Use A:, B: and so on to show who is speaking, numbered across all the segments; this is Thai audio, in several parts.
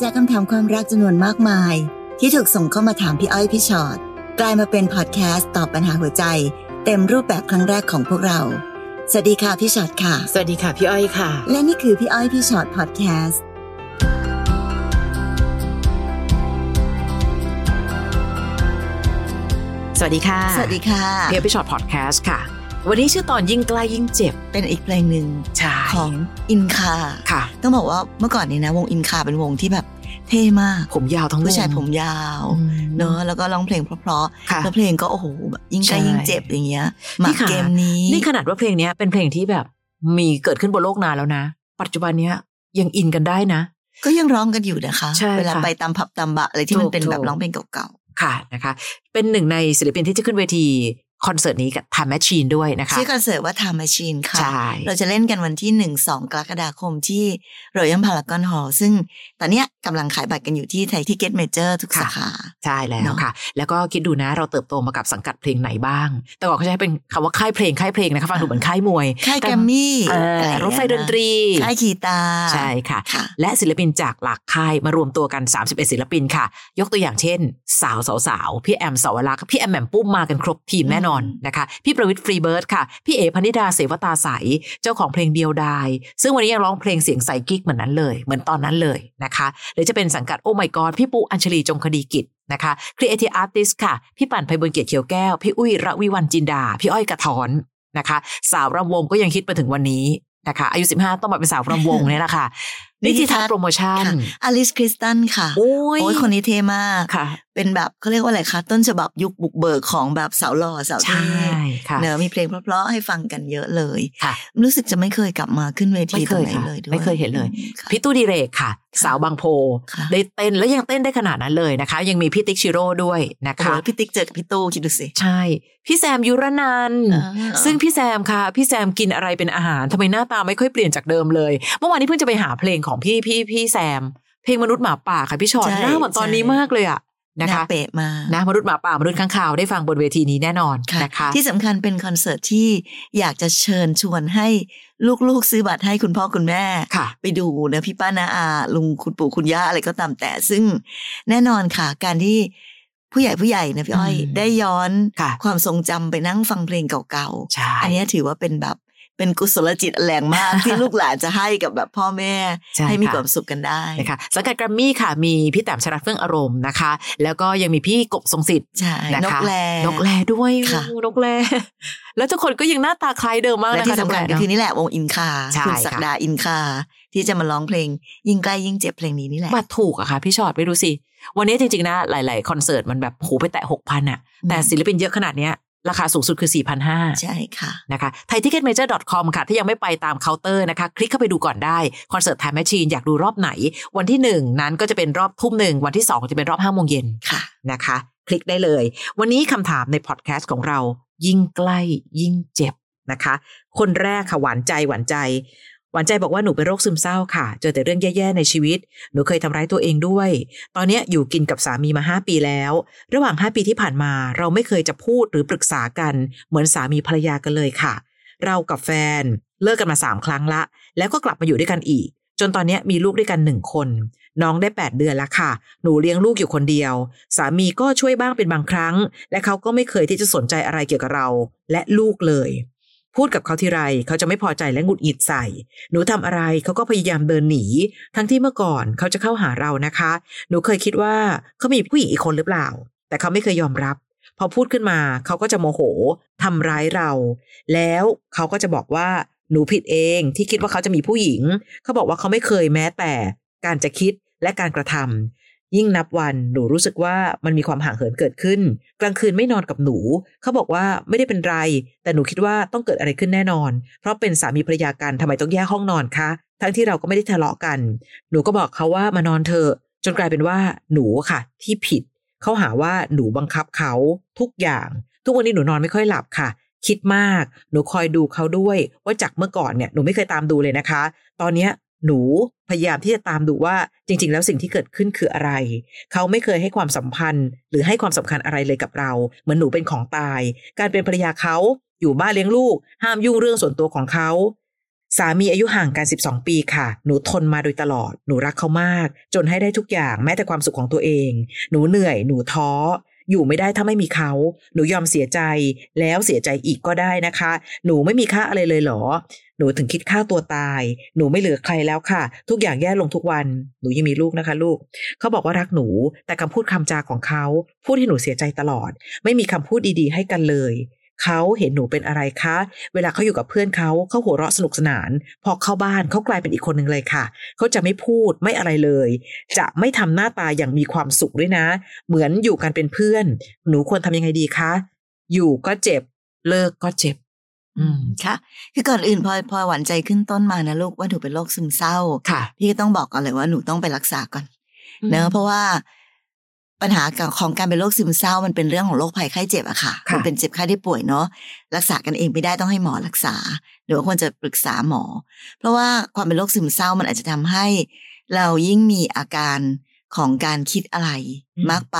A: จากคำถามความรักจำนวนมากมาย ที่ถูกส่งเข้ามาถามพี่อ้อยพี่ชอ็อตกลายมาเป็นพอดแคสต์ตอบปัญหาหัวใจ เต็มรูปแบบครั้งแรกของพวกเรา สวัสดีค่ะพี่ชอ็อตค่ะ
B: สวัสดีค่ะพี่อ้อยค่ะ
A: และนี่คือพี่อ้อยพี่ชอ็อตพอดแคสต์
B: สวัสดีค่ะ
A: สวัสดีค่ะ
B: พี่อ้อยพี่ฉอดพอดแคสต์ค่ะ วันนี้ชื่อตอนยิ่งใกล้ยิ่งเจ็บ
A: เป็นอีกเพลงหนึ่ง
B: ใช่
A: ของอินคา
B: ค่ะ
A: ต้องบอกว่าเมื่อก่อนนี้นะ วงอินคาเป็นวงที่แบบเท่มาก
B: ผมยาวทั้งวง
A: ผู้ชายผมยาว
B: อืม
A: เนอะแล้วก็ร้องเพลงเพราะ
B: ค่ะ
A: ๆแล้วเพลงก็โอ้โหแบบยิ่งใกล้
B: ใช่
A: ยิ่งเจ็บอย่างเงี้ยหมา
B: นี่ค่ะ
A: เกมนี้
B: นี่ขนาดว่าเพลงเนี้ยเป็นเพลงที่แบบมีเกิดขึ้นบนโลกนานแล้วนะ ปัจจุบันเนี้ยยังอินกันได้นะ
A: ก็ยังร้องกันอยู่นะคะ
B: ใช่
A: เวลา
B: ค่ะ
A: ไปตามผับตามบะอะไรที่มันเป็น
B: ถูก
A: แบบ
B: ถูก
A: ร้องเพลงเก่า
B: ค่ะนะคะ เป็นหนึ่งในศิลปินที่จะขึ้นเวที คอนเสิร์ตนี้กับ Time Machine ด้วยนะ
A: ๆ
B: คะ
A: ชื่อคอนเสิร์ตว่า Time Machine ค่ะ
B: ใช่
A: เราจะเล่นกันวันที่หนึ่งสองกรกฎาคมที่รอยัลพารากอนฮอลซึ่งตอนเนี้ยกำลังขายบัตรกันอยู่ที่ไทยที่เก็ตเมเจอร์ทุก
B: ค่ะ
A: สาขา
B: ใช่แล้ว
A: เนอะ
B: ค่ะ แล้วก็คิดดูนะเราเติบโตมากับสังกัดเพลงไหนบ้าง แต่ก่อนเขาจะให้เป็นคำว่าค่ายเพลงค่ายเพลงนะคะฟังดูเหมือนค่ายมวย
A: ค่ายแกรมมี่
B: เอ่อ
A: อะอย่าง
B: รถ
A: เงี้ย
B: ไฟดนตรี
A: ค่ายขีตา
B: ใช่ค่ะ
A: ค่ะ
B: และศิลปินจากหลากค่ายมารวมตัวกัน 31 ศิลปินค่ะ ยกตัวอย่างเช่น สาวสาวสาวพี่แอมสาวรักษ์พี่แอมแหม่มปุ้มมากันครบทีมแน่นอน
A: อืม
B: นะคะพี่ประวิทย์ฟรีเบิร์ดค่ะ พี่เอพนิดาเสวตาใสเจ้าของเพลงเดียวดาย ซึ่งวันนี้ยังร้องเพลงเสียงใสกิ๊กเหมือนนั้นเลย เหมือนตอนนั้นเลยนะคะหรือจะเป็นสังกัดโอ้ my god พี่ปูอัญชลีจงคดีกิจนะคะ Creative Artist ค่ะ พี่ปั่นไพบุญเกียรติเขียวแก้ว พี่อุ้ยระวิวันจินดา พี่อ้อยกระถอนนะคะ สาวรำวงก็ยังคิดมาถึงวันนี้นะคะ อายุ 15 ต้องมาเป็นสาวรำวงเนี่ยแหละค่ะนิธิทัศน์โปรโมชั่น
A: อลิศคริสตันค่ะ
B: โอ้ย
A: โอ้ยคนนี้เท่มาก
B: ค่ะ
A: เป็นแบบเขาเรียกว่าอะไรคะต้นฉบับยุคบุกเบิกของแบบสาวหล่อสาว
B: ใช่
A: เท่
B: ค่ะ
A: เนอะมีเพลงเพราะๆให้ฟังกันเยอะเลย
B: ค่ะ
A: รู้สึกจะไม่เคยกลับมาขึ้นเวที
B: ไม่เคย
A: ตรงไหน
B: ค่ะ
A: เลยด้วย
B: ไม่เคยเห็นเลย
A: อืมค่ะ
B: พี่ตู้ดิเรกค่ะ สาวบางโพ
A: ค่ะ
B: ได้เต้นแล้วยังเต้นได้ขนาดนั้นเลยนะคะ ยังมีพี่ติ๊กชิโร่ด้วยนะ
A: โอ้โห
B: คะ
A: แล้วพี่ติ๊กเจอกับพี่ตู้คิดดูสิ
B: ใช่ พี่แซมยุรนันท์
A: อ่า
B: ซึ่งพี่แซมค่ะ พี่แซมกินอะไรเป็นอาหารทำไมหน้าตาไม่ค่อยเปลี่ยนจากเดิมเลย เมื่อวานนี้เพิ่งจะไปหาเพลงของพี่พี่พี่แซมเพลงมนุษย์หมาป่าค่ะพี่ชอต
A: ใช่
B: หน้าเหมือนตอนนี้
A: ใช่
B: มากเลยอะ นะ
A: ห
B: คะ
A: น้าเป๊ะมาก
B: นะมนุษย์หมาป่ามนุษย์ข้างคาวได้ฟังบนเวทีนี้แน่นอน
A: ค่ะ
B: นะคะ
A: ที่สำคัญเป็นคอนเสิร์ตที่อยากจะเชิญชวนให้ลูกๆ ซื้อบัตรให้คุณพ่อคุณแม่
B: ค่ะ
A: ไปดูนะพี่ป้านาอาลุงคุณปู่คุณย่าอะไรก็ตามแต่ซึ่งแน่นอนค่ะ การที่ผู้ใหญ่ผู้ใหญ่นะพี่อ้อย
B: อืม
A: ได้ย้อน
B: ค่ะ
A: ความทรงจำไปนั่งฟังเพลงเก่า
B: ใช่
A: ๆอันเนี้ยถือว่าเป็นแบบ เป็นกุศลจิตอันแรงมากที่ลูกหลานจะให้กับแบบพ่อแม่
B: ใช่
A: ให้มี
B: ค่ะ
A: ความสุขกันได้
B: นะคะสังกัดแกรมมี่ค่ะมีพี่แต้มชรัตน์เฟื่องอารมณ์นะคะ แล้วก็ยังมีพี่กบทรงสิทธิ์
A: ใช่
B: นะคะ
A: นกแล
B: นกแลด้วย
A: ค่ะ
B: โอ้นกแลแล้วทุกคนก็ยังหน้าตาคล้ายเดิมมาก
A: และ
B: นะคะ
A: ที่สำคัญ
B: น
A: ก็
B: แล
A: คือ
B: เน
A: นี่แหละวงอินคา
B: ใช่
A: คุณศักดาอินคาที่จะมาร้องเพลง ยิ่งใกล้ยิ่งเจ็บเพลงนี้นี่แหละ
B: อะบัตรถูกอะค่ะพี่ชอดไปดูสิวันนี้จริงๆนะหลาย ๆ คอนเสิร์ตมันแบบโหไปแตะหกพันอะ
A: อืม
B: แต่ศิลปินเยอะขนาดเนี้ย ราคาสูงสุดคือ 4,500
A: ใช่ค่ะ
B: นะคะไทยทิเก็ตเมเจอร์ .com ค่ะถ้ายังไม่ไปตามเคาน์เตอร์นะคะ คลิกเข้าไปดูก่อนได้ คอนเสิร์ต Time Machine อยากดูรอบไหน วันที่หนึ่งนั้นก็จะเป็นรอบทุ่มหนึ่งวันที่สองจะเป็นรอบห้าโมงเย็น
A: ค่ะ
B: นะคะ คลิกได้เลย วันนี้คำถามในพอดแคสต์ของเรายิ่งใกล้ยิ่งเจ็บนะคะ คนแรกค่ะหวานใจหวานใจ หวานใจบอกว่าหนูเป็นโรคซึมเศร้าค่ะ เจอแต่เรื่องแย่ๆในชีวิต หนูเคยทำร้ายตัวเองด้วย ตอนนี้อยู่กินกับสามีมาห้าปีแล้ว ระหว่างห้าปีที่ผ่านมาเราไม่เคยจะพูดหรือปรึกษากันเหมือนสามีภรรยากันเลยค่ะ เรากับแฟนเลิกกันมาสามครั้งละ แล้วก็กลับมาอยู่ด้วยกันอีก จนตอนนี้มีลูกด้วยกันหนึ่งคน น้องได้ 8 เดือนแล้วค่ะ หนูเลี้ยงลูกอยู่คนเดียว สามีก็ช่วยบ้างเป็นบางครั้ง และเขาก็ไม่เคยที่จะสนใจอะไรเกี่ยวกับเรา และลูกเลย พูดกับเขาทีไรเขาจะไม่พอใจและหงุดหงิดใส่ หนูทำอะไรเขาก็พยายามเดินหนี ทั้งที่เมื่อก่อนเขาจะเข้าหาเรานะคะ หนูเคยคิดว่าเขามีผู้หญิงอีกคนหรือเปล่า แต่เขาไม่เคยยอมรับ พอพูดขึ้นมาเขาก็จะโมโหทำร้ายเรา แล้วเขาก็จะบอกว่าหนูผิดเองที่คิดว่าเขาจะมีผู้หญิง เขาบอกว่าเขาไม่เคยแม้แต่ การจะคิดและการกระทำ ยิ่งนับวันหนูรู้สึกว่ามันมีความห่างเหินเกิดขึ้น กลางคืนไม่นอนกับหนู เขาบอกว่าไม่ได้เป็นไร แต่หนูคิดว่าต้องเกิดอะไรขึ้นแน่นอน เพราะเป็นสามีภรรยากันทำไมต้องแยกห้องนอนคะ ทั้งที่เราก็ไม่ได้ทะเลาะกัน หนูก็บอกเขาว่ามานอนเถอะจนกลายเป็นว่าหนูค่ะ ที่ผิด เขาหาว่าหนูบังคับเขาทุกอย่าง ทุกวันนี้หนูนอนไม่ค่อยหลับค่ะ คิดมาก หนูคอยดูเขาด้วย ว่าจากเมื่อก่อนเนี่ยหนูไม่เคยตามดูเลยนะคะ ตอนเนี้ย หนูพยายามที่จะตามดูว่าจริง ๆ แล้วสิ่งที่เกิดขึ้นคืออะไร เขาไม่เคยให้ความสัมพันธ์ หรือให้ความสำคัญอะไรเลยกับเรา เหมือนหนูเป็นของตาย การเป็นภรรยาเขาอยู่บ้านเลี้ยงลูก ห้ามยุ่งเรื่องส่วนตัวของเขา สามีอายุห่างกัน 12 ปีค่ะ หนูทนมาโดยตลอด หนูรักเขามาก จนให้ได้ทุกอย่างแม้แต่ความสุขของตัวเอง หนูเหนื่อย หนูท้อ อยู่ไม่ได้ถ้าไม่มีเขา หนูยอมเสียใจ แล้วเสียใจอีกก็ได้นะคะ หนูไม่มีค่าอะไรเลยเหรอ หนูถึงคิดฆ่าตัวตาย หนูไม่เหลือใครแล้วค่ะ ทุกอย่างแย่ลงทุกวัน หนูยังมีลูกนะคะ ลูก เขาบอกว่ารักหนู แต่คำพูดคำจาของเขา พูดให้หนูเสียใจตลอด ไม่มีคำพูดดีๆ ให้กันเลย เขาเห็นหนูเป็นอะไรคะ เวลาเขาอยู่กับเพื่อนเขาเขาหัวเราะสนุกสนาน พอเข้าบ้านเขากลายเป็นอีกคนหนึ่งเลยค่ะ เขาจะไม่พูดไม่อะไรเลย จะไม่ทำหน้าตาอย่างมีความสุขด้วยนะ เหมือนอยู่กันเป็นเพื่อน หนูควรทำยังไงดีคะ อยู่ก็เจ็บ เลิกก็เจ็บ อืม
A: ค่ะ คือก่อนอื่นพอพอหวานใจขึ้นต้นมานะลูกว่าหนูเป็นโรคซึมเศร้า
B: ค่ะ
A: พี่ก็ต้องบอกก่อนเลยว่าหนูต้องไปรักษาก่อนเนอะเพราะว่า ปัญหาของการเป็นโรคซึมเศร้ามันเป็นเรื่องของโรคภัยไข้เจ็บอะค่ะ
B: ค่ะ
A: มัเป็นเจ็บไข้ได้ป่วยเนาะรักษากันเองไม่ได้ต้องให้หมอรักษา หรือว่าควรจะปรึกษาหมอ เพราะว่าความเป็นโรคซึมเศร้ามันอาจจะทำให้ เรายิ่งมีอาการของการคิดอะไร
B: อืม
A: มากไป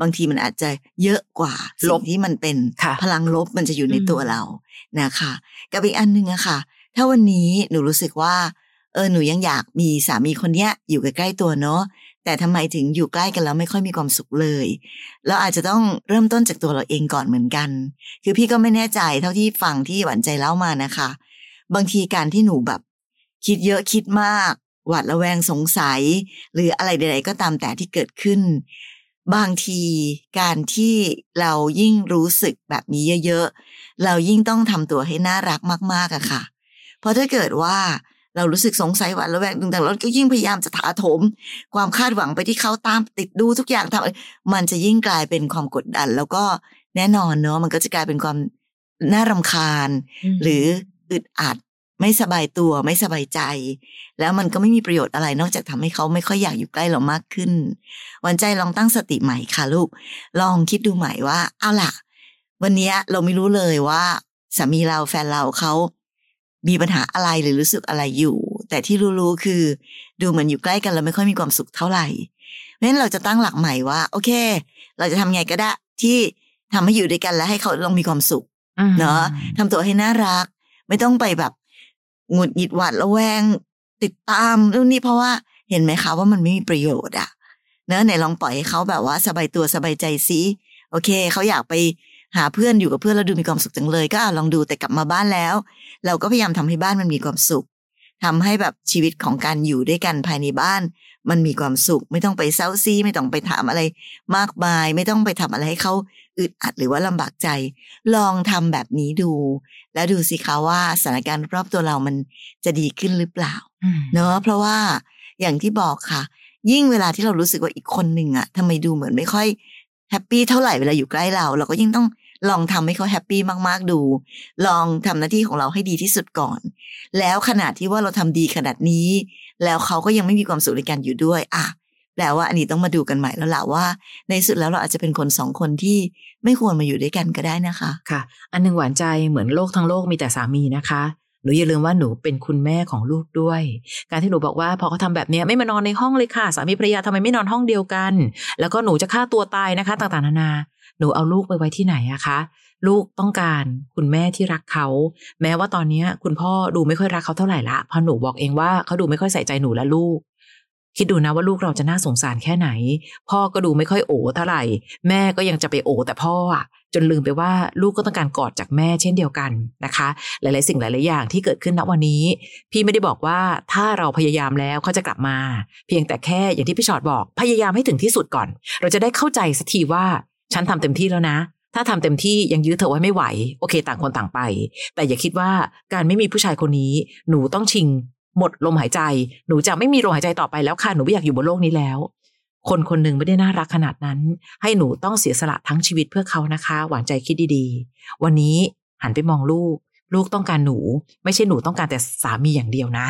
A: บางทีมันอาจจะเยอะกว่า
B: ล
A: สิ่
B: บ
A: งที่มันเป็น
B: ค่ะ
A: พลังลบมันจะอยู่ใน
B: อืม
A: ตัวเรานะคะ กับอีกอันหนึ่งอะค่ะ ถ้าวันนี้หนูรู้สึกว่า เออหนูยังอยากมีสามีคนเนี้ยอยู่ใกล้ๆตัวเนาะแต่ทำไมถึงอยู่ใกล้กันแล้วไม่ค่อยมีความสุขเลยเราอาจจะต้องเริ่มต้นจากตัวเราเองก่อนเหมือนกัน คือพี่ก็ไม่แน่ใจเท่าที่ฟังที่หวานใจเล่ามานะคะ บางทีการที่หนูแบบ คิดเยอะคิดมาก หวาดระแวงสงสัย หรืออะไรใดๆก็ตามแต่ที่เกิดขึ้น บางทีการที่เรายิ่งรู้สึกแบบนี้เยอะๆเรายิ่งต้องทำตัวให้น่ารักมากๆอะค่ะ เพราะถ้าเกิดว่า เรารู้สึกสงสัยหวาดระแวงต่างๆเราก็ยิ่งพยายามจะถาโถม ความคาดหวังไปที่เขาตามติดดูทุกอย่างทำมันจะยิ่งกลายเป็นความกดดัน แล้วก็แน่นอนเนอะมันก็จะกลายเป็นความน่ารำคาญ หรืออึดอัดไม่สบายตัวไม่สบายใจ แล้วมันก็ไม่มีประโยชน์อะไรนอกจากทำให้เขาไม่ค่อยอยากอยู่ใกล้เรามากขึ้น วันใจลองตั้งสติใหม่ค่ะลูก ลองคิดดูใหม่ว่าเอาล่ะ วันเนี้ยเราไม่รู้เลยว่าสามีเราแฟนเราเขา มีปัญหาอะไรหรือรู้สึกอะไรอยู่ แต่ที่รู้ๆคือ ดูเหมือนอยู่ใกล้กันแล้วไม่ค่อยมีความสุขเท่าไหร่เพราะฉะนั้นเราจะตั้งหลักใหม่ว่า โอเค เราจะทำไงก็ได้ที่ทำให้อยู่ด้วยกันและให้เขาลองมีความสุข
B: อืม
A: เนาะทำตัวให้น่ารัก ไม่ต้องไปแบบหงุดหงิดหวาดระแวง ติดตามเรื่องนี้เพราะว่าเห็นไหมคะว่ามันไม่มีประโยชน์อะเนอะไหนลองปล่อยให้เขาแบบว่าสบายตัวสบายใจซิโอเค เขาอยากไป หาเพื่อนอยู่กับเพื่อนแล้วดูมีความสุขจังเลยก็อะลองดูแต่กลับมาบ้านแล้ว เราก็พยายามทำให้บ้านมันมีความสุขทำให้แบบชีวิตของการอยู่ด้วยกันภายในบ้าน มันมีความสุข ไม่ต้องไปเศร้าซีไม่ต้องไปถามอะไร มากมาย ไม่ต้องไปทำอะไรให้เขาอึดอัดหรือว่าลำบากใจ ลองทำแบบนี้ดู แล้วดูสิคะว่าสถานการณ์รอบตัวเรามันจะดีขึ้นหรือเปล่า
B: อืม
A: เนอะเพราะว่าอย่างที่บอกค่ะ ยิ่งเวลาที่เรารู้สึกว่าอีกคนหนึ่งอะทำไมดูเหมือนไม่ค่อยแฮปปี้เท่าไหร่เวลาอยู่ใกล้เรา เราก็ยิ่งต้อง ลองทำให้เขาแฮปปี้มาก ๆ ดู ลองทำหน้าที่ของเราให้ดีที่สุดก่อน แล้วขนาดที่ว่าเราทำดีขนาดนี้ แล้วเขาก็ยังไม่มีความสุขในการอยู่ด้วย อะแปลว่าอันนี้ต้องมาดูกันใหม่แล้วล่ะว่า ในสุดแล้วเราอาจจะเป็นคนสองคนที่ไม่ควรมาอยู่ด้วยกันก็ได้นะคะ
B: ค่ะ อันหนึ่งหวานใจเหมือนโลกทั้งโลกมีแต่สามีนะคะหนูอย่าลืมว่าหนูเป็นคุณแม่ของลูกด้วย การที่หนูบอกว่าพอเขาทำแบบนี้ไม่มานอนในห้องเลยค่ะ สามีภรรยาทำไมไม่นอนห้องเดียวกัน แล้วก็หนูจะฆ่าตัวตายนะคะ ต่างๆนานา หนูเอาลูกไปไว้ที่ไหนอะคะ ลูกต้องการคุณแม่ที่รักเขา แม้ว่าตอนนี้คุณพ่อดูไม่ค่อยรักเขาเท่าไหร่ละเพราะหนูบอกเองว่าเขาดูไม่ค่อยใส่ใจหนูและลูก คิดดูนะว่าลูกเราจะน่าสงสารแค่ไหน พ่อก็ดูไม่ค่อยโอเท่าไหร่ แม่ก็ยังจะไปโอแต่พ่ออะจนลืมไปว่าลูกก็ต้องการกอดจากแม่เช่นเดียวกันนะคะ หลาย ๆ สิ่งหลาย ๆ อย่างที่เกิดขึ้นณวันนี้ พี่ไม่ได้บอกว่าถ้าเราพยายามแล้วเขาจะกลับมา เพียงแต่แค่อย่างที่พี่ชอดบอกพยายามให้ถึงที่สุดก่อน เราจะได้เข้าใจสักทีว่า ฉันทำเต็มที่แล้วนะ ถ้าทำเต็มที่ยังยื้อเธอไว้ไม่ไหว โอเค ต่างคนต่างไป แต่อย่าคิดว่าการไม่มีผู้ชายคนนี้ หนูต้องชิง หมดลมหายใจ หนูจะไม่มีลมหายใจต่อไปแล้วค่ะ หนูไม่อยากอยู่บนโลกนี้แล้ว คนคนหนึ่งไม่ได้น่ารักขนาดนั้น ให้หนูต้องเสียสละทั้งชีวิตเพื่อเขานะคะ หวานใจคิดดีๆ วันนี้หันไปมองลูก ลูกต้องการหนู ไม่ใช่หนูต้องการแต่สามีอย่างเดียวนะ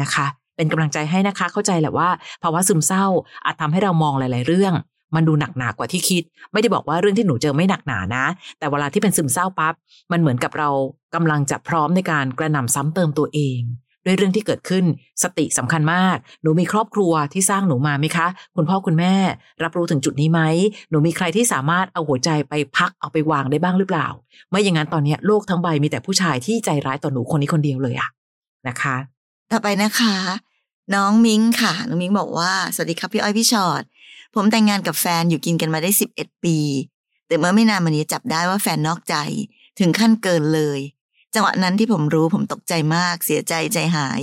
B: นะคะ เป็นกำลังใจให้นะคะ เข้าใจแหละว่าภาวะซึมเศร้าอาจทำให้เรามองหลาย ๆ เรื่อง มันดูหนักหนากว่าที่คิด ไม่ได้บอกว่าเรื่องที่หนูเจอไม่หนักหนานะ แต่เวลาที่เป็นซึมเศร้าปั๊บมันเหมือนกับเรากำลังจะพร้อมในการกระหน่ำซ้ำเติมตัวเองด้วยเรื่องที่เกิดขึ้นสติสำคัญมาก หนูมีครอบครัวที่สร้างหนูมาไหมคะ คุณพ่อคุณแม่ รับรู้ถึงจุดนี้ไหม หนูมีใครที่สามารถเอาหัวใจไปพักเอาไปวางได้บ้างหรือเปล่า ไม่อย่างนั้นตอนนี้โลกทั้งใบมีแต่ผู้ชายที่ใจร้ายต่อหนูคนนี้คนเดียวเลยอะนะคะ
A: ต่อไปนะคะ น้องมิงค่ะ น้องมิงบอกว่า สวัสดีครับพี่อ้อยพี่ชอ็อต ผมแต่งงานกับแฟนอยู่กินกันมาได้สิบเอ็ดปี แต่เมื่อไม่นานมานี้จับได้ว่าแฟนนอกใจ ถึงขั้นเกินเลย จังหวะนั้นที่ผมรู้ผมตกใจมาก เสียใจใจหาย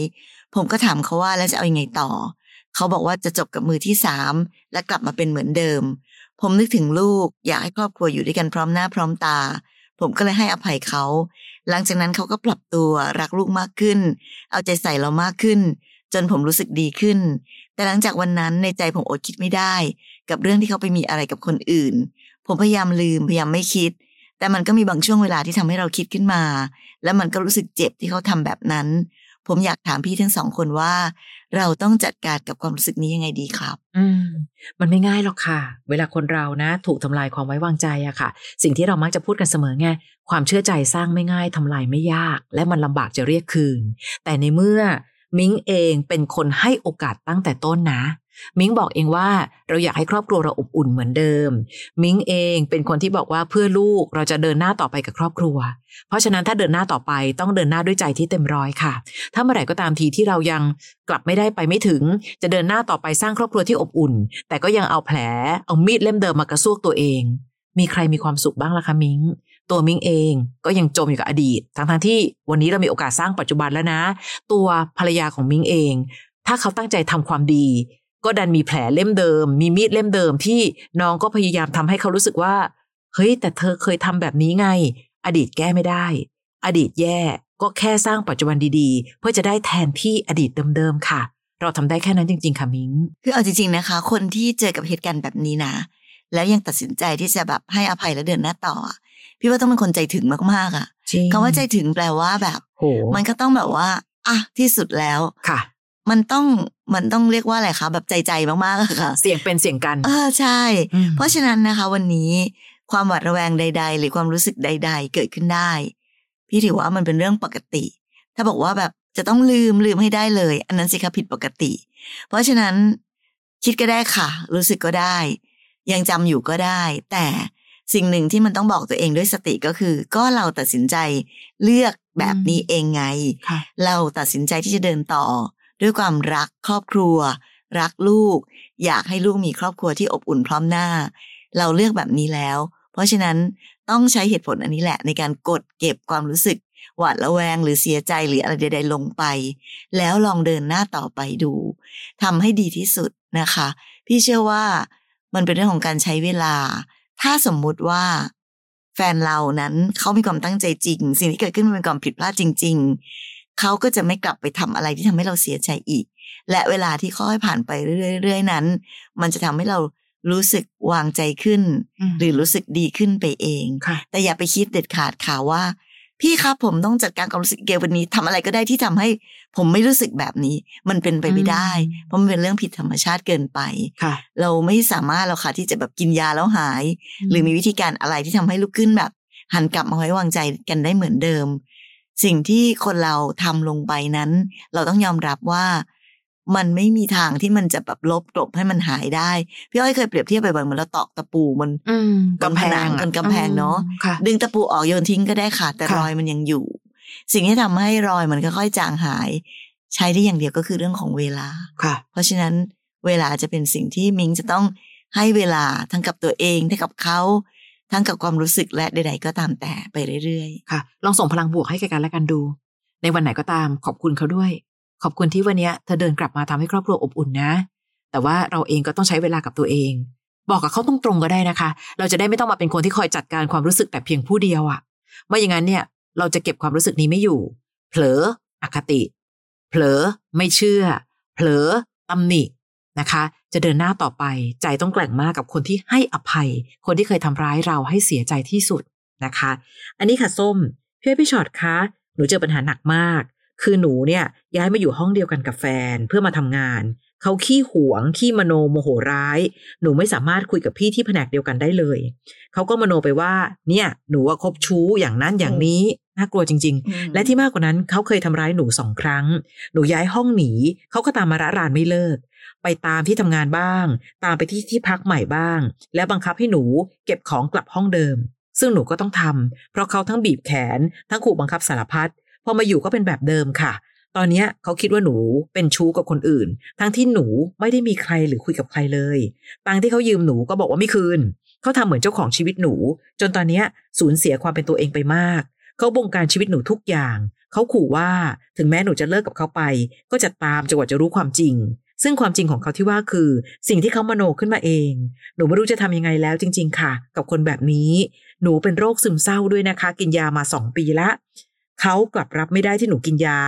A: ผมก็ถามเขาว่าแล้วจะเอาอยัางไงต่อ เขาบอกว่าจะจบกับมือที่สามและกลับมาเป็นเหมือนเดิม ผมนึกถึงลูกอยากให้ครอบครัวอยู่ด้วยกันพร้อมหน้าพร้อมตา ผมก็เลยให้อภัยเขา หลังจากนั้นเขาก็ปรับตัวรักลูกมากขึ้น เอาใจใส่เรามากขึ้น จนผมรู้สึกดีขึ้น แต่หลังจากวันนั้นในใจผมอดคิดไม่ได้ กับเรื่องที่เขาไปมีอะไรกับคนอื่น ผมพยายามลืมพยายามไม่คิด แต่มันก็มีบางช่วงเวลาที่ทำให้เราคิดขึ้นมา แล้วมันก็รู้สึกเจ็บที่เขาทำแบบนั้น ผมอยากถามพี่ทั้งสองคนว่า เราต้องจัดการกับความรู้สึกนี้ยังไงดีครับ
B: อืม มันไม่ง่ายหรอกค่ะ เวลาคนเรานะ ถูกทำลายความไว้วางใจอะค่ะ สิ่งที่เรามักจะพูดกันเสมอไงความเชื่อใจสร้างไม่ง่ายทำลายไม่ยาก และมันลำบากจะเรียกคืน แต่ในเมื่อ มิ้งเองเป็นคนให้โอกาสตั้งแต่ต้นนะ มิ้งบอกเองว่าเราอยากให้ครอบครัวเราอบอุ่นเหมือนเดิม มิ้งเองเป็นคนที่บอกว่าเพื่อลูกเราจะเดินหน้าต่อไปกับครอบครัว เพราะฉะนั้นถ้าเดินหน้าต่อไปต้องเดินหน้าด้วยใจที่เต็มร้อยค่ะ ถ้าเมื่อไหร่ก็ตามทีที่เรายังกลับไม่ได้ไปไม่ถึง จะเดินหน้าต่อไปสร้างครอบครัวที่อบอุ่น แต่ก็ยังเอาแผลเอามีดเล่มเดิมมากระซวกตัวเองมีใครมีความสุขบ้างล่ะคะมิ้ง ตัวมิ้งเองก็ยังจมอยู่กับอดีต ทั้งทั้งที่วันนี้เรามีโอกาสสร้างปัจจุบันแล้วนะ ตัวภรรยาของมิ้งเอง ถ้าเขาตั้งใจทำความดี ก็ดันมีแผลเล่มเดิม มีมีดเล่มเดิมที่น้องก็พยายามทำให้เขารู้สึกว่าเฮ้ยแต่เธอเคยทำแบบนี้ไง อดีตแก้ไม่ได้ อดีตแย่ก็แค่สร้างปัจจุบันดีๆ เพื่อจะได้แทนที่อดีตเดิมๆค่ะ เราทำได้แค่นั้นจริง ๆ ค่ะมิ้ง
A: คือเอาจริง ๆนะคะ คนที่เจอกับเหตุการณ์แบบนี้นะ แล้วยังตัดสินใจที่จะแบบให้อภัยและเดินหน้าต่อ พี่ว่าต้องเป็นคนใจถึงมากๆอะ
B: จริง
A: คำว่าใจถึงแปลว่าแบบ
B: โห
A: มันก็ต้องแบบว่าอะที่สุดแล้ว
B: ค่ะ
A: มันต้องมันต้องเรียกว่าอะไรคะแบบใจใจมากๆอะค่ะ
B: เสียงเป็นเสียงกัน
A: เออใช่
B: อืม
A: เพราะฉะนั้นนะคะ วันนี้ความหวาดระแวงใด ๆ หรือความรู้สึกใด ๆ เกิดขึ้นได้ พี่ถือว่ามันเป็นเรื่องปกติ ถ้าบอกว่าแบบจะต้องลืมลืมให้ได้เลย อันนั้นสิคะผิดปกติ เพราะฉะนั้นคิดก็ได้ค่ะ รู้สึกก็ได้ ยังจำอยู่ก็ได้ แต่ สิ่งหนึ่งที่มันต้องบอกตัวเองด้วยสติก็คือ ก็เราตัดสินใจเลือกแบบนี้เองไง
B: ค่ะ
A: เราตัดสินใจที่จะเดินต่อ ด้วยความรักครอบครัว รักลูก อยากให้ลูกมีครอบครัวที่อบอุ่นพร้อมหน้า เราเลือกแบบนี้แล้ว เพราะฉะนั้นต้องใช้เหตุผลอันนี้แหละ ในการกดเก็บความรู้สึก หวาดระแวงหรือเสียใจหรืออะไรใดๆลงไป แล้วลองเดินหน้าต่อไปดูทำให้ดีที่สุดนะคะ พี่เชื่อว่ามันเป็นเรื่องของการใช้เวลา ถ้าสมมุติว่าแฟนเรานั้นเขามีความตั้งใจจริง สิ่งที่เกิดขึ้นมันเป็นความผิดพลาดจริง ๆ เขาก็จะไม่กลับไปทำอะไรที่ทำให้เราเสียใจอีก และเวลาที่ค่อยผ่านไปเรื่อยๆนั้น มันจะทำให้เรารู้สึกวางใจขึ้น
B: อืม
A: หรือรู้สึกดีขึ้นไปเอง
B: ค่ะ
A: แต่อย่าไปคิดเด็ดขาดค่ะว่า พี่ครับผมต้องจัดการความรู้สึกเกลวันนี้ทำอะไรก็ได้ที่ทำให้ ผมไม่รู้สึกแบบนี้ มันเป็นไปไม่ได้
B: อืม
A: เพราะมันเป็นเรื่องผิดธรรมชาติเกินไป
B: ค่ะ
A: เราไม่สามารถเราค่ะที่จะแบบกินยาแล้วหาย หรือมีวิธีการอะไรที่ทำให้ลุกขึ้นแบบ หันกลับมาไว้วางใจกันได้เหมือนเดิม สิ่งที่คนเราทำลงไปนั้น เราต้องยอมรับว่า มันไม่มีทางที่มันจะแบบลบกลบให้มันหายได้ พี่อ้อยเคยเปรียบเทียบไปบ่อยๆเหมือนเราตอกตะปูมัน
B: อืม
A: บนผนังบนกำแพงเนอะ
B: ค่ะ
A: ดึงตะปูออกโยนทิ้งก็ได้ค่ะ แต่
B: ค่ะ
A: รอยมันยังอยู่ สิ่งที่ทำให้รอยมันค่อยๆจางหาย ใช้ได้อย่างเดียวก็คือเรื่องของเวลา
B: ค่ะ
A: เพราะฉะนั้นเวลาจะเป็นสิ่งที่มิงจะต้องให้เวลาทั้งกับตัวเองทั้งกับเขาทั้งกับความรู้สึกและใด ๆ ก็ตามแต่ไปเรื่อย
B: ค่ะ ลองส่งพลังบวกให้แกกันและกันดู ในวันไหนก็ตามขอบคุณเขาด้วย ขอบคุณที่วันนี้เธอเดินกลับมาทำให้ครอบครัวอบอุ่นนะ แต่ว่าเราเองก็ต้องใช้เวลากับตัวเอง บอกกับเขาตรงๆก็ได้นะคะ เราจะได้ไม่ต้องมาเป็นคนที่คอยจัดการความรู้สึกแต่เพียงผู้เดียวอะไม่อย่างนั้นเนี่ย เราจะเก็บความรู้สึกนี้ไม่อยู่ เผลออคติ เผลอไม่เชื่อ เผลอตำหนินะคะ จะเดินหน้าต่อไป ใจต้องแกร่งมากกับคนที่ให้อภัย คนที่เคยทำร้ายเราให้เสียใจที่สุดนะคะ อันนี้ค่ะส้มพี่อพี่ชอตคะหนูเจอปัญหาหนักมาก คือหนูเนี่ยย้ายมาอยู่ห้องเดียวกันกับแฟนเพื่อมาทำงาน เขาขี้หวง ขี้มโนโมโหร้าย หนูไม่สามารถคุยกับพี่ที่แผนกเดียวกันได้เลย เขาก็มโนไปว่า เนี่ย หนูว่าคบชู้อย่างนั้นอย่างนี้น่ากลัวจริงๆ
A: ๆ
B: และที่มากกว่านั้นเขาเคยทำร้ายหนูสองครั้ง หนูย้ายห้องหนีเขาก็ตามมาระรานไม่เลิก ไปตามที่ทำงานบ้าง ตามไปที่ที่พักใหม่บ้าง และบังคับให้หนูเก็บของกลับห้องเดิมซึ่งหนูก็ต้องทำเพราะเขาทั้งบีบแขน ทั้งขู่บังคับสารพัด พอมาอยู่ก็เป็นแบบเดิมค่ะ ตอนนี้เขาคิดว่าหนูเป็นชู้กับคนอื่น ทั้งที่หนูไม่ได้มีใครหรือคุยกับใครเลย ตังที่เขายืมหนูก็บอกว่าไม่คืน เขาทำเหมือนเจ้าของชีวิตหนู จนตอนนี้สูญเสียความเป็นตัวเองไปมาก เขาบงการชีวิตหนูทุกอย่าง เขาขู่ว่าถึงแม้หนูจะเลิกกับเขาไป ก็จะตามจนกว่าจะรู้ความจริงซึ่งความจริงของเขาที่ว่าคือ สิ่งที่เขามโนขึ้นมาเอง หนูไม่รู้จะทำยังไงแล้วจริง ๆ ค่ะ กับคนแบบนี้ หนูเป็นโรคซึมเศร้าด้วยนะคะ กินยามาสองปีละ เขากลับรับไม่ได้ที่หนูกินยา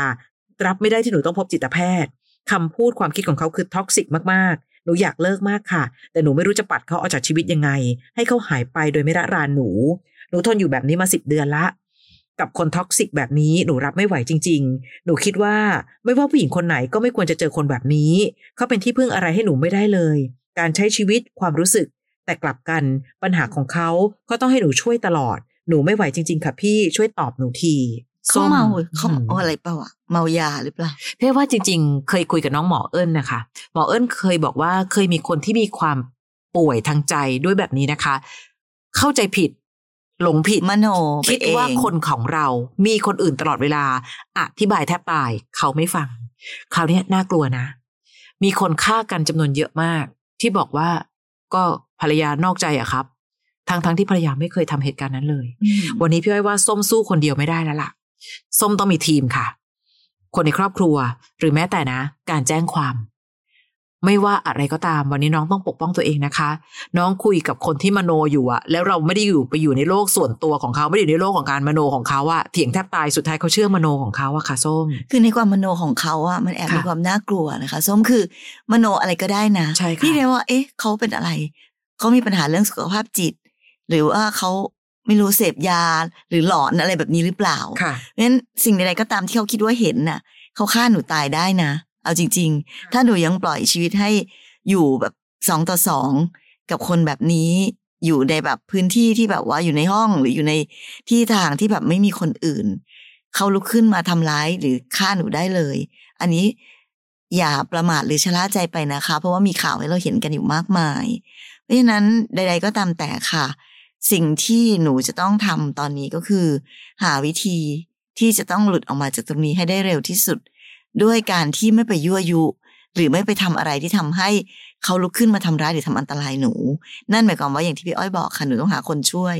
B: รับไม่ได้ที่หนูต้องพบจิตแพทย์คำพูดความคิดของเขาคือ toxic มากๆ หนูอยากเลิกมากค่ะ แต่หนูไม่รู้จะปัดเขาออกจากชีวิตยังไง ให้เขาหายไปโดยไม่ระรานหนู หนูทนอยู่แบบนี้มาสิบเดือนละ กับคน toxic แบบนี้หนูรับไม่ไหวจริง ๆ หนูคิดว่าไม่ว่าผู้หญิงคนไหนก็ไม่ควรจะเจอคนแบบนี้ เขาเป็นที่พึ่งอะไรให้หนูไม่ได้เลย การใช้ชีวิตความรู้สึก แต่กลับกันปัญหาของเขาก็ต้องให้หนูช่วยตลอด หนูไม่ไหวจริง ๆ ค่ะพี่ช่วยตอบหนูที
A: เขาเมาเขาเมาอะไรเปล่าอะเมายาหรือเปล่า
B: เพี่ว่าจริง ๆ เคยคุยกับน้องหมอเอิญนะคะหมอเอิญเคยบอกว่าเคยมีคนที่มีความป่วยทางใจด้วยแบบนี้นะคะ เข้าใจผิดหลงผิด
A: มโน
B: คิดว่าคนของเรา มีคนอื่นตลอดเวลา อธิบายแทบตาย เขาไม่ฟัง คราวนี้น่ากลัวนะ มีคนฆ่ากันจำนวนเยอะมาก ที่บอกว่าก็ภรรยานอกใจอะครับทั้งทั้งที่ภรรยาไม่เคยทำเหตุการณ์นั้นเลย วันนี้พี่อ้อยว่าส้มสู้คนเดียวไม่ได้แล้วล่ะ ส้มต้องมีทีมค่ะ คนในครอบครัวหรือแม้แต่นะ การแจ้งความ ไม่ว่าอะไรก็ตามวันนี้น้องต้องปกป้องตัวเองนะคะ น้องคุยกับคนที่มโนอยู่อะแล้วเราไม่ได้อยู่ไปอยู่ในโลกส่วนตัวของเขาไม่ได้อยู่ในโลกของการมโนของเขาอะเถียงแทบตายสุดท้ายเขาเชื่อมโนของเขาอะค่ะส้ม
A: คือในความมโนของเขาอะมันแอบมีความน่ากลัวนะคะส้มคือ มโนอะไรก็ได้นะ
B: ใช่ค่ะ
A: พี่เรียกว่า เอ๊ะ เขาเป็นอะไรเขามีปัญหาเรื่องสุขภาพจิต หรือว่าเขา ไม่รู้เสพยาหรือหลอนอะไรแบบนี้หรือเปล่า
B: ค่ะ
A: เพราะฉะนั้นสิ่งใดๆก็ตามที่เขาคิดว่าเห็นน่ะ เขาฆ่าหนูตายได้นะ เอาจริง ๆ ถ้าหนูยังปล่อยชีวิตให้อยู่แบบสองต่อสองกับคนแบบนี้อยู่ในแบบพื้นที่ที่แบบว่าอยู่ในห้องหรืออยู่ในที่ทางที่แบบไม่มีคนอื่น เขาลุกขึ้นมาทำร้ายหรือฆ่าหนูได้เลย อันนี้อย่าประมาทหรือชะล่าใจไปนะคะ เพราะว่ามีข่าวให้เราเห็นกันอยู่มากมาย เพราะฉะนั้นใด ๆ ก็ตามแต่ค่ะ สิ่งที่หนูจะต้องทำตอนนี้ก็คือ หาวิธีที่จะต้องหลุดออกมาจากตรงนี้ให้ได้เร็วที่สุด ด้วยการที่ไม่ไปยั่วยุ หรือไม่ไปทำอะไรที่ทำให้เขาลุกขึ้นมาทำร้ายหรือทำอันตรายหนู นั่นหมายความว่าอย่างที่พี่อ้อยบอกค่ะหนูต้องหาคนช่วย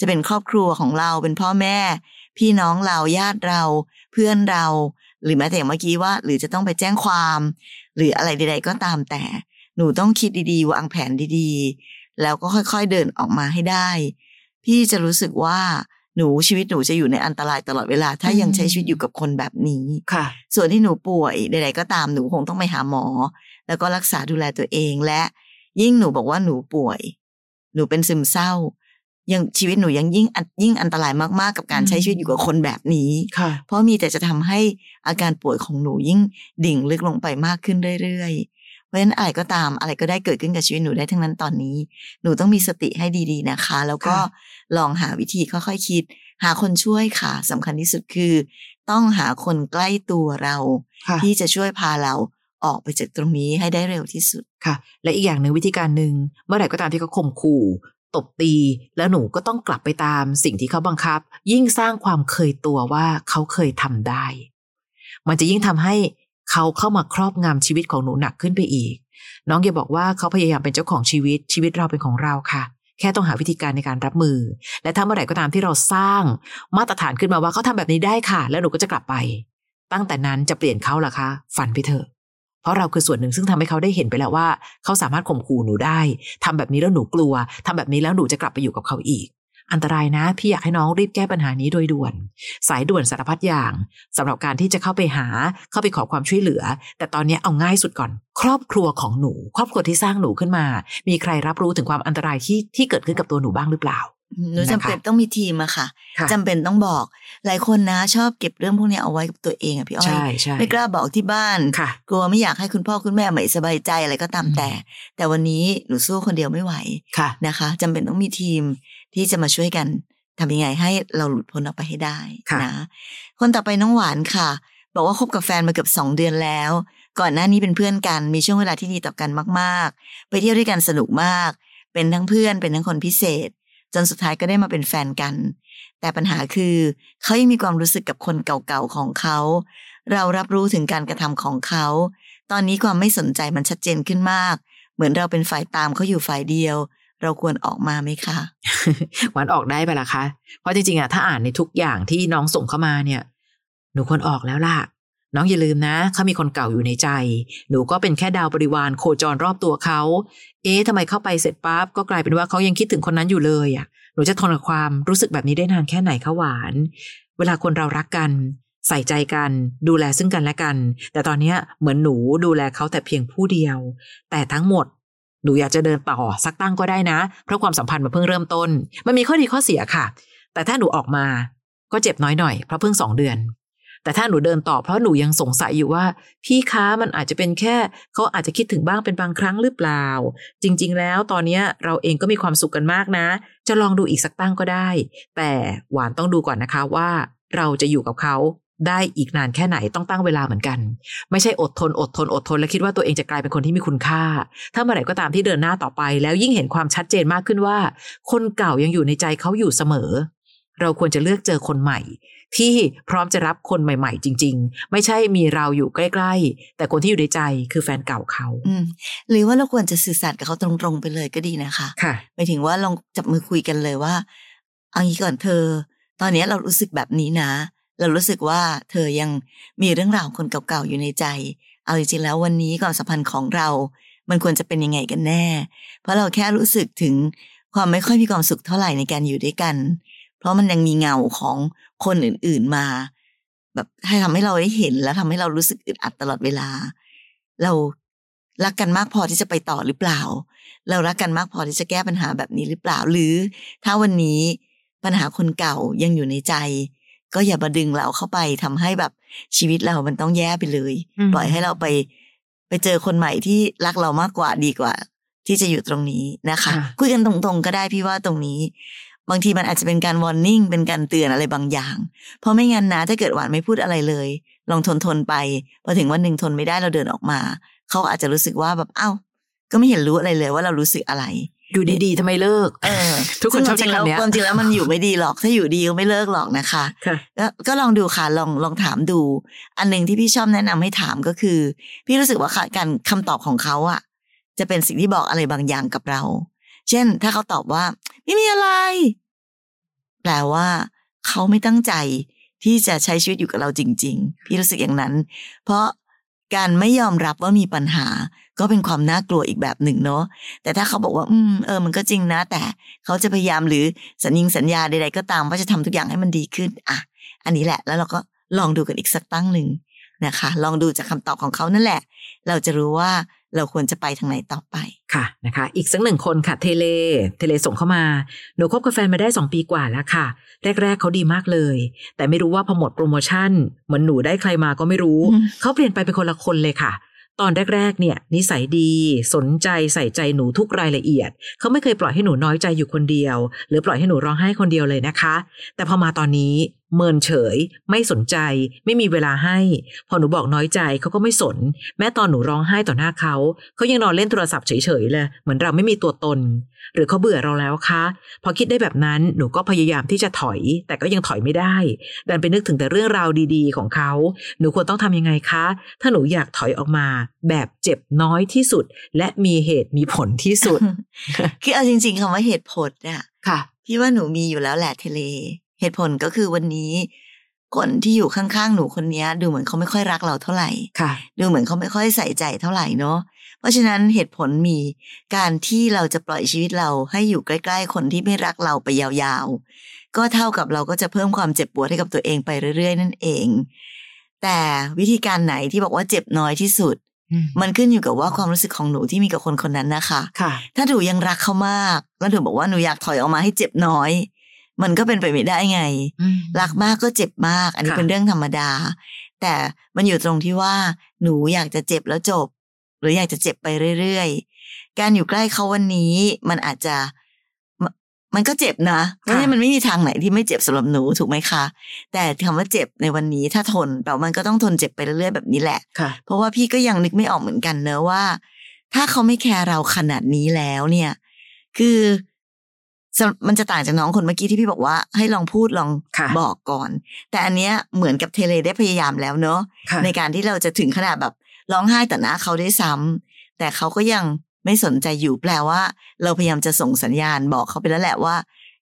A: จะเป็นครอบครัวของเราเป็นพ่อแม่ พี่น้องเราญาติเรา เพื่อนเรา หรือแม้แต่อย่างเมื่อกี้ว่า หรือจะต้องไปแจ้งความ หรืออะไรใด ๆ ก็ตามแต่หนูต้องคิดดีๆ วางแผนดีๆ แล้วก็ค่อยๆเดินออกมาให้ได้ พี่จะรู้สึกว่าหนูชีวิตหนูจะอยู่ในอันตรายตลอดเวลา ถ้ายังใช้ชีวิตอยู่กับคนแบบนี้
B: ค่ะ
A: ส่วนที่หนูป่วยใดๆก็ตามหนูคงต้องไปหาหมอ แล้วก็รักษาดูแลตัวเองและ ยิ่งหนูบอกว่าหนูป่วย หนูเป็นซึมเศร้า ยังชีวิตหนูยังยิ่งยิ่งอันตรายมากๆกับการใช้ชีวิตอยู่กับคนแบบนี้
B: ค่ะ
A: เพราะมีแต่จะทำให้อาการป่วยของหนูยิ่งดิ่งลึกลงไปมากขึ้นเรื่อยๆเพ ราะฉะนั้นอะไรก็ตามอะไรก็ได้เกิดขึ้นกับชีวิตหนูได้ทั้งนั้นตอนนี้ หนูต้องมีสติให้ดีๆนะคะ แล้วก็ลองหาวิธีค่อยๆคิด หาคนช่วยค่ะสำคัญที่สุดคือ ต้องหาคนใกล้ตัวเรา ที่จะช่วยพาเราออกไปจากตรงนี้ให้ได้เร็วที่สุด
B: ค่ะ และอีกอย่างหนึ่งวิธีการหนึ่งเมื่อไหร่ก็ตามที่เขาข่มขู่ตบตี แล้วหนูก็ต้องกลับไปตามสิ่งที่เขาบังคับ ยิ่งสร้างความเคยตัวว่าเขาเคยทำได้ มันจะยิ่งทำให้ เขาเข้ามาครอบงำชีวิตของหนูหนักขึ้นไปอีก น้องอย่าบอกว่าเขาพยายามเป็นเจ้าของชีวิตชีวิตเราเป็นของเราค่ะ แค่ต้องหาวิธีการในการรับมือ และถ้าเมื่อไหร่ก็ตามที่เราสร้าง มาตรฐานขึ้นมาว่าเขาทำแบบนี้ได้ค่ะ แล้วหนูก็จะกลับไป ตั้งแต่นั้นจะเปลี่ยนเขาล่ะคะฝันไปเถอะเพราะเราคือส่วนหนึ่งซึ่งทำให้เขาได้เห็นไปแล้วว่า เขาสามารถข่มขู่หนูได้ทำแบบนี้แล้วหนูกลัวทำแบบนี้แล้วหนูจะกลับไปอยู่กับเขาอีก อันตรายนะ พี่อยากให้น้องรีบแก้ปัญหานี้โดยด่วน สายด่วนสารพัดอย่างสำหรับการที่จะเข้าไปหาเข้าไปขอความช่วยเหลือ แต่ตอนนี้เอาง่ายสุดก่อน ครอบครัวของหนู ครอบครัวที่สร้างหนูขึ้นมา มีใครรับรู้ถึงความอันตรายที่ที่เกิดขึ้นกับตัวหนูบ้างหรือเปล่า
A: หนูจำเป็นต้องมีทีมอะค่ะจำเป็นต้องบอก หลายคนนะชอบเก็บเรื่องพวกนี้เอาไว้กับตัวเองอะพี่อ้อยไม่กล้าบอกที่บ้านกลัวไม่อยากให้คุณพ่อคุณแม่ไม่สบายใจอะไรก็ตามแต่ แต่วันนี้หนูสู้คนเดียวไม่ไหวนะคะจำเป็นต้องมีทีมที่จะมาช่วยกันทำยังไงให้เราหลุดพ้นออกไปให้ได้นะคนต่อไปน้องหวานค่ะ บอกว่าคบกับแฟนมาเกือบสองเดือนแล้ว ก่อนหน้านี้เป็นเพื่อนกันมีช่วงเวลาที่ดีต่อกันมาก ๆ ไปเที่ยวด้วยกันสนุกมาก เป็นทั้งเพื่อนเป็นทั้งคนพิเศษ จนสุดท้ายก็ได้มาเป็นแฟนกัน แต่ปัญหาคือเขายังมีความรู้สึกกับคนเก่าๆของเขา เรารับรู้ถึงการกระทำของเขา ตอนนี้ความไม่สนใจมันชัดเจนขึ้นมาก เหมือนเราเป็นฝ่ายตามเขาอยู่ฝ่ายเดียว เราควรออกมาไหมคะ
B: หวานออกได้ไปละคะ เพราะจริงๆอะถ้าอ่านในทุกอย่างที่น้องส่งเข้ามาเนี่ย หนูควรออกแล้วล่ะ น้องอย่าลืมนะเขามีคนเก่าอยู่ในใจ หนูก็เป็นแค่ดาวบริวารโคจรรอบตัวเขา เอ๊ะทำไมเข้าไปเสร็จปั๊บก็กลายเป็นว่าเขายังคิดถึงคนนั้นอยู่เลยอะ หนูจะทนกับความรู้สึกแบบนี้ได้นานแค่ไหนคะหวาน เวลาคนเรารักกัน ใส่ใจกัน ดูแลซึ่งกันและกัน แต่ตอนนี้เหมือนหนูดูแลเขาแต่เพียงผู้เดียว แต่ทั้งหมดหนูอยากจะเดินต่อสักตั้งก็ได้นะ เพราะความสัมพันธ์มันเพิ่งเริ่มต้น มันมีข้อดีข้อเสียค่ะ แต่ถ้าหนูออกมาก็เจ็บน้อยหน่อยเพราะเพิ่งสองเดือน แต่ถ้าหนูเดินต่อเพราะหนูยังสงสัยอยู่ว่า พี่ค้ามันอาจจะเป็นแค่เขาอาจจะคิดถึงบ้างเป็นบางครั้งหรือเปล่า จริง ๆ แล้วตอนนี้เราเองก็มีความสุขกันมากนะ จะลองดูอีกสักตั้งก็ได้ แต่หวานต้องดูก่อนนะคะว่า เราจะอยู่กับเขาได้อีกนานแค่ไหนต้องตั้งเวลาเหมือนกัน ไม่ใช่อดทนอดทนอดทน และคิดว่าตัวเองจะกลายเป็นคนที่มีคุณค่า ถ้าเมื่อไหร่ก็ตามที่เดินหน้าต่อไป แล้วยิ่งเห็นความชัดเจนมากขึ้นว่า คนเก่ายังอยู่ในใจเขาอยู่เสมอ เราควรจะเลือกเจอคนใหม่ ที่พร้อมจะรับคนใหม่ๆ จริง ๆ ไม่ใช่มีเราอยู่ใกล้ๆ แต่คนที่อยู่ในใจคือแฟนเก่าเขา
A: อืมหรือว่าเราควรจะสื่อสารกับเขาตรงๆไปเลยก็ดีนะคะ
B: ค่ะ
A: หมายถึงว่าลองจับมือคุยกันเลยว่าเอางี้ก่อนเธอ ตอนนี้เรารู้สึกแบบนี้นะ เรารู้สึกว่าเธอยังมีเรื่องราวคนเก่าๆอยู่ในใจ เอาจริงๆแล้ววันนี้ความสัมพันธ์ของเรา มันควรจะเป็นยังไงกันแน่ เพราะเราแค่รู้สึกถึงความไม่ค่อยมีความสุขเท่าไหร่ในการอยู่ด้วยกัน เพราะมันยังมีเงาของคนอื่น ๆมา แบบให้ทำให้เราได้เห็นแล้วทำให้เรารู้สึกอึดอัดตลอดเวลา เรารักกันมากพอที่จะไปต่อหรือเปล่า เรารักกันมากพอที่จะแก้ปัญหาแบบนี้หรือเปล่า หรือถ้าวันนี้ปัญหาคนเก่ายังอยู่ในใจ ก็อย่ามาดึงเราเข้าไปทำให้แบบชีวิตเรามันต้องแย่ไปเลย
B: อืม
A: ปล่อยให้เราไปไปเจอคนใหม่ที่รักเรามากกว่าดีกว่า ที่จะอยู่ตรงนี้นะคะ
B: ค่ะ
A: คุยกันตรงๆก็ได้พี่ว่าตรงนี้ บางทีมันอาจจะเป็นการวอร์นิ่งเป็นการเตือนอะไรบางอย่าง เพราะไม่งั้นนะถ้าเกิดหวานไม่พูดอะไรเลย ลองทนทนๆไปพอถึงวันหนึ่งทนไม่ได้เราเดินออกมา เขาอาจจะรู้สึกว่าแบบเอ้า ก็ไม่เห็นรู้อะไรเลยว่าเรารู้สึกอะไร
B: อยู่ดีๆทำไมเลิก
A: เออ
B: ทุกคนชอบใช้คำเนี้ย
A: ความจริงแล้วมันอยู่ไม่ดีหรอกถ้าอยู่ดีก็ไม่เลิกหรอกนะคะ
B: ค่ะ
A: ก็ก็ลองดูค่ะลองลองถามดู อันหนึ่งที่พี่ชอบแนะนำให้ถามก็คือ พี่รู้สึกว่าค่ะการคำตอบของเขาอะจะเป็นสิ่งที่บอกอะไรบางอย่างกับเรา เช่น ถ้าเขาตอบว่า ไม่มีอะไร แปลว่า เขาไม่ตั้งใจที่จะใช้ชีวิตอยู่กับเราจริง ๆ พี่รู้สึกอย่างนั้น เพราะการไม่ยอมรับว่ามีปัญหา ก็เป็นความน่ากลัวอีกแบบหนึ่งเนาะแต่ถ้าเขาบอกว่า อืมเออมันก็จริงนะ แต่เขาจะพยายามหรือสัญญิงสัญญาใดๆก็ตามว่าจะทำทุกอย่างให้มันดีขึ้น อะ อันนี้แหละ แล้วเราก็ลองดูกันอีกสักตั้งหนึ่งนะคะ ลองดูจากคำตอบของเขานั่นแหละ เราจะรู้ว่า เราควรจะไปทางไหนต่อไป
B: ค่ะนะคะ อีกสักหนึ่งคนค่ะเทเล เทเลส่งเข้ามาหนูคบกับแฟนมาได้สองปีกว่าแล้วค่ะ แรก ๆเขาดีมากเลย แต่ไม่รู้ว่าพอหมดโปรโมชั่น เหมือนหนูได้ใครมาก็ไม่รู้
A: อืม
B: เขาเปลี่ยนไปเป็นคนละคนเลยค่ะ ตอนแรก ๆ เนี่ย นิสัยดี สนใจใส่ใจหนูทุกรายละเอียด เขาไม่เคยปล่อยให้หนูน้อยใจอยู่คนเดียว หรือปล่อยให้หนูร้องไห้คนเดียวเลยนะคะ แต่พอมาตอนนี้ เมินเฉย ไม่สนใจ ไม่มีเวลาให้ พอหนูบอกน้อยใจเขาก็ไม่สน แม้ตอนหนูร้องไห้ต่อหน้าเขาเขายังนอนเล่นโทรศัพท์เฉยๆเลยเหมือนเราไม่มีตัวตน หรือเขาเบื่อเราแล้วคะ พอคิดได้แบบนั้นหนูก็พยายามที่จะถอย แต่ก็ยังถอยไม่ได้ ดันไปนึกถึงแต่เรื่องราวดีๆ ของเขาหนูควรต้องทำยังไงคะ ถ้าหนูอยากถอยออกมา แบบเจ็บน้อยที่สุด และมีเหตุมีผลที่สุด
A: คือเอาจริง ๆคำว่าเหตุผลเนี่ย
B: ค่ะ
A: พี่ว่าหนูมีอยู่แล้วแหละเทเล เหตุผลก็คือวันนี้คนที่อยู่ข้างๆหนูคนเนี้ยดูเหมือนเขาไม่ค่อยรักเราเท่าไหร่
B: ค่ะ
A: ดูเหมือนเขาไม่ค่อยใส่ใจเท่าไหร่เนาะเพราะฉะนั้นเหตุผลมีการที่เราจะปล่อยชีวิตเราให้อยู่ใกล้ ๆ คนที่ไม่รักเราไปยาวๆ ก็เท่ากับเราก็จะเพิ่มความเจ็บปวดให้กับตัวเองไปเรื่อย ๆ นั่นเอง แต่วิธีการไหนที่บอกว่าเจ็บน้อยที่สุด มันขึ้นอยู่กับว่าความรู้สึกของหนูที่มีกับคนคนนั้นนะคะ
B: ค่ะ
A: ถ้าหนูยังรักเขามากแล้วหนูบอกว่าหนูอยากถอยออกมาให้เจ็บน้อย มันก็เป็นไปไม่ได้ไง รักมากก็เจ็บมาก อันนี้
B: ค่ะ
A: เป็นเรื่องธรรมดา แต่มันอยู่ตรงที่ว่าหนูอยากจะเจ็บแล้วจบ หรืออยากจะเจ็บไปเรื่อยๆ การอยู่ใกล้เขาวันนี้มันอาจจะมมันก็เจ็บนะเพราะฉะนั้นมันไม่มีทางไหนที่ไม่เจ็บสำหรับหนูถูกไหมคะ แต่คำว่าเจ็บในวันนี้ถ้าทนแปลว่ามันก็ต้องทนเจ็บไปเรื่อยๆแบบนี้แหละ
B: ค่ะ
A: เพราะว่าพี่ก็ยังนึกไม่ออกเหมือนกันเนอะว่า ถ้าเขาไม่แคร์เราขนาดนี้แล้วเนี่ย คือสำ มันจะต่างจากน้องคนเมื่อกี้ที่พี่บอกว่าให้ลองพูดลอง
B: ค่ะ
A: บอกก่อน แต่อันเนี้ยเหมือนกับเทเลได้พยายามแล้วเนอะ
B: ค่ะ
A: ในการที่เราจะถึงขนาดแบบร้องไห้ต่อหน้าเขาได้ซ้ำแต่เขาก็ยังไม่สนใจอยู่แปลว่า เราพยายามจะส่งสัญญาณบอกเขาไปแล้วแหละว่า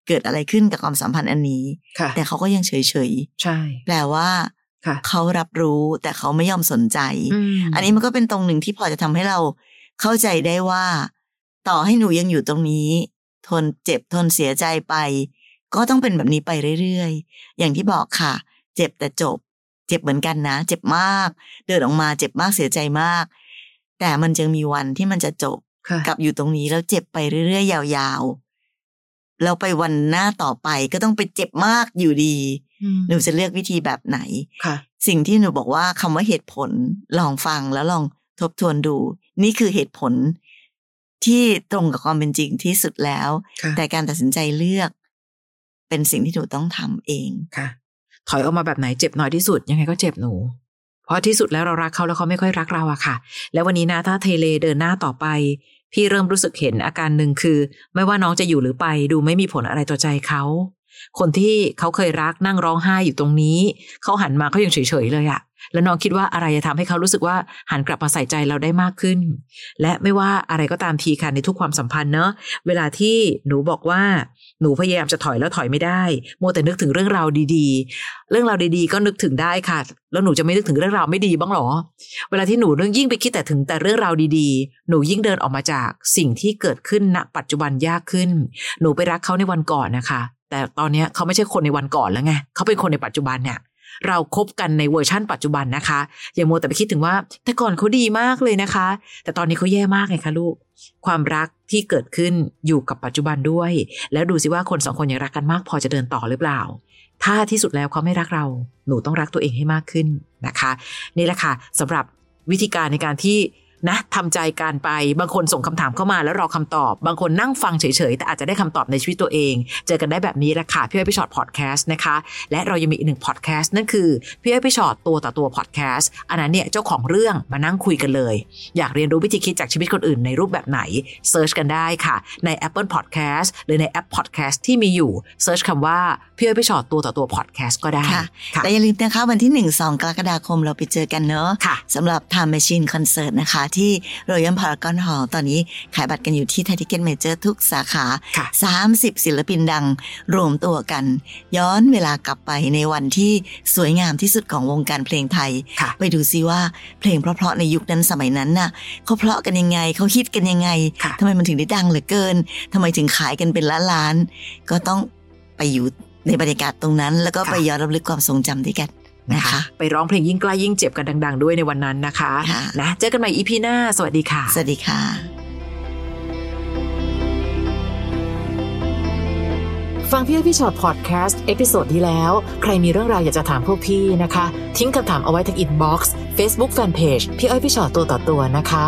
A: เกิดอะไรขึ้นกับความสัมพันธ์อันนี้
B: ค่ะ
A: แต่เขาก็ยังเฉยเฉย
B: ใช่
A: ๆแปลว่า
B: ค่ะ
A: เขารับรู้แต่เขาไม่ยอมสนใจ
B: ม
A: อันนี้มันก็เป็นตรงหนึ่งที่พอจะทำให้เราเข้าใจได้ว่า ต่อให้หนูยังอยู่ตรงนี้ ทนเจ็บทนเสียใจไป ก็ต้องเป็นแบบนี้ไปเรื่อยๆ อย่างที่บอกค่ะ เจ็บแต่จบ เจ็บเหมือนกันนะ เจ็บมาก เดินออกมาเจ็บมากเสียใจมาก แต่มันจะมีวันที่มันจะจบ
B: ค่ะ
A: กับอยู่ตรงนี้แล้วเจ็บไปเรื่อยๆ ยาวๆแล้วไปวันหน้าต่อไปก็ต้องไปเจ็บมากอยู่ดี
B: อืม
A: หนูจะเลือกวิธีแบบไหน
B: ค่ะ
A: สิ่งที่หนูบอกว่าคำว่าเหตุผลลองฟังแล้วลองทบทวนดู นี่คือเหตุผล ที่ตรงกับความเป็นจริงที่สุดแล้ว
B: ค่ะ
A: แต่การตัดสินใจเลือก เป็นสิ่งที่หนูต้องทำเอง
B: ค่ะ ถอยออกมาแบบไหนเจ็บน้อยที่สุดยังไงก็เจ็บหนู เพราะที่สุดแล้วเรารักเขาแล้วเขาไม่ค่อยรักเราอะค่ะ แล้ววันนี้นะถ้าเทเลเดินหน้าต่อไป พี่เริ่มรู้สึกเห็นอาการหนึ่งคือ ไม่ว่าน้องจะอยู่หรือไป ดูไม่มีผลอะไรต่อใจเขา คนที่เขาเคยรักนั่งร้องไห้อยู่ตรงนี้ เขาหันมาเขายังเฉยๆเลยอะแล้วน้องคิดว่าอะไรจะทำให้เขารู้สึกว่าหันกลับมาใส่ใจเราได้มากขึ้น และไม่ว่าอะไรก็ตามทีค่ะในทุกความสัมพันธ์เนอะเวลาที่หนูบอกว่าหนูพยายามจะถอยแล้วถอยไม่ได้มัวแต่นึกถึงเรื่องราวดีๆ เรื่องราวดีๆ ก็นึกถึงได้ค่ะ แล้วหนูจะไม่นึกถึงเรื่องราวไม่ดีบ้างหรอ เวลาที่หนูเรื่องยิ่งไปคิดแต่ถึงแต่เรื่องราวดีๆ หนูยิ่งเดินออกมาจากสิ่งที่เกิดขึ้นณปัจจุบันยากขึ้น หนูไปรักเขาในวันก่อนนะคะ แต่ตอนนี้เขาไม่ใช่คนในวันก่อนแล้วไงเขาเป็นคนในปัจจุบันเนี่ยเราคบกันในเวอร์ชั่นปัจจุบันนะคะ อย่ามัวแต่ไปคิดถึงว่า แต่ก่อนเขาดีมากเลยนะคะ แต่ตอนนี้เขาแย่มากไงคะลูก ความรักที่เกิดขึ้นอยู่กับปัจจุบันด้วย แล้วดูสิว่าคนสองคนยังรักกันมาก พอจะเดินต่อหรือเปล่า ถ้าที่สุดแล้วเขาไม่รักเรา หนูต้องรักตัวเองให้มากขึ้นนะคะ นี่แหละค่ะสำหรับวิธีการในการที่ นะทำใจการไปบางคนส่งคำถามเข้ามาแล้วรอคำตอบ บางคนนั่งฟังเฉยๆ แต่อาจจะได้คำตอบในชีวิตตัวเอง เจอกันได้แบบนี้แหละค่ะพี่อ้อยพี่ชอตพอดแคสต์นะคะ และเรายังมีอีกหนึ่งพอดแคสต์นั่นคือพี่อ้อยพี่ฉอดตัวต่อตัวพอดแคสต์อันนั้นเนี่ยเจ้าของเรื่องมานั่งคุยกันเลย อยากเรียนรู้วิธีคิดจากชีวิตคนอื่นในรูปแบบไหน search กันได้ค่ะ ใน Apple Podcast หรือในแอป Podcast ที่มีอยู่ search คำว่าพี่อ้อยพี่ฉอดตัวต่อตัวพอดแคสต์ก็ได้
A: ค่ะ
B: ค่ะ
A: แต่อย่าลืมนะคะวันที่หนึ่งสองกรกฎาคมเราไปเจอกันเนอะ
B: ค่ะ
A: สำหรับ Time Machine Concert นะคะที่ Royal Paragon Hall ตอนนี้ขายบัตรกันอยู่ที่ Ticket Major ทุกสาขา
B: ค่ะ
A: 30 ศิลปินดังรวมตัวกัน ย้อนเวลากลับไปในวันที่สวยงามที่สุดของวงการเพลงไทย
B: ค่ะ
A: ไปดูซิว่าเพลงเพราะๆในยุคนั้นสมัยนั้นน่ะเขาเพราะกันยังไงเขาฮิตกันยังไง
B: ค่ะ
A: ทำไมมันถึงได้ดังเหลือเกินทำไมถึงขายกันเป็นล้านล้านๆก็ต้องไปอยู่ในบรรยากาศตรงนั้น แล้วก็ไปย้อนรำลึกความทรงจำด้วยกัน
B: นะ
A: นะคะ
B: คะ ไปร้องเพลงยิ่งใกล้ยิ่งเจ็บกันดัง ๆ ด้วยในวันนั้นนะคะ
A: ค่ะ
B: นะเจอกันใหม่อีพีหน้า สวัสดีค่ะ
A: สวัสดีค่ะ
C: ฟังพี่อ้อยพี่ฉอดพอดแคสต์ episode ที่แล้ว ใครมีเรื่องราวอยากจะถามพวกพี่นะคะ ทิ้งคำถามเอาไว้ที่ inbox เฟซบุ๊กแฟนเพจพี่อ้อยพี่ฉอดตัวต่อตัวนะคะ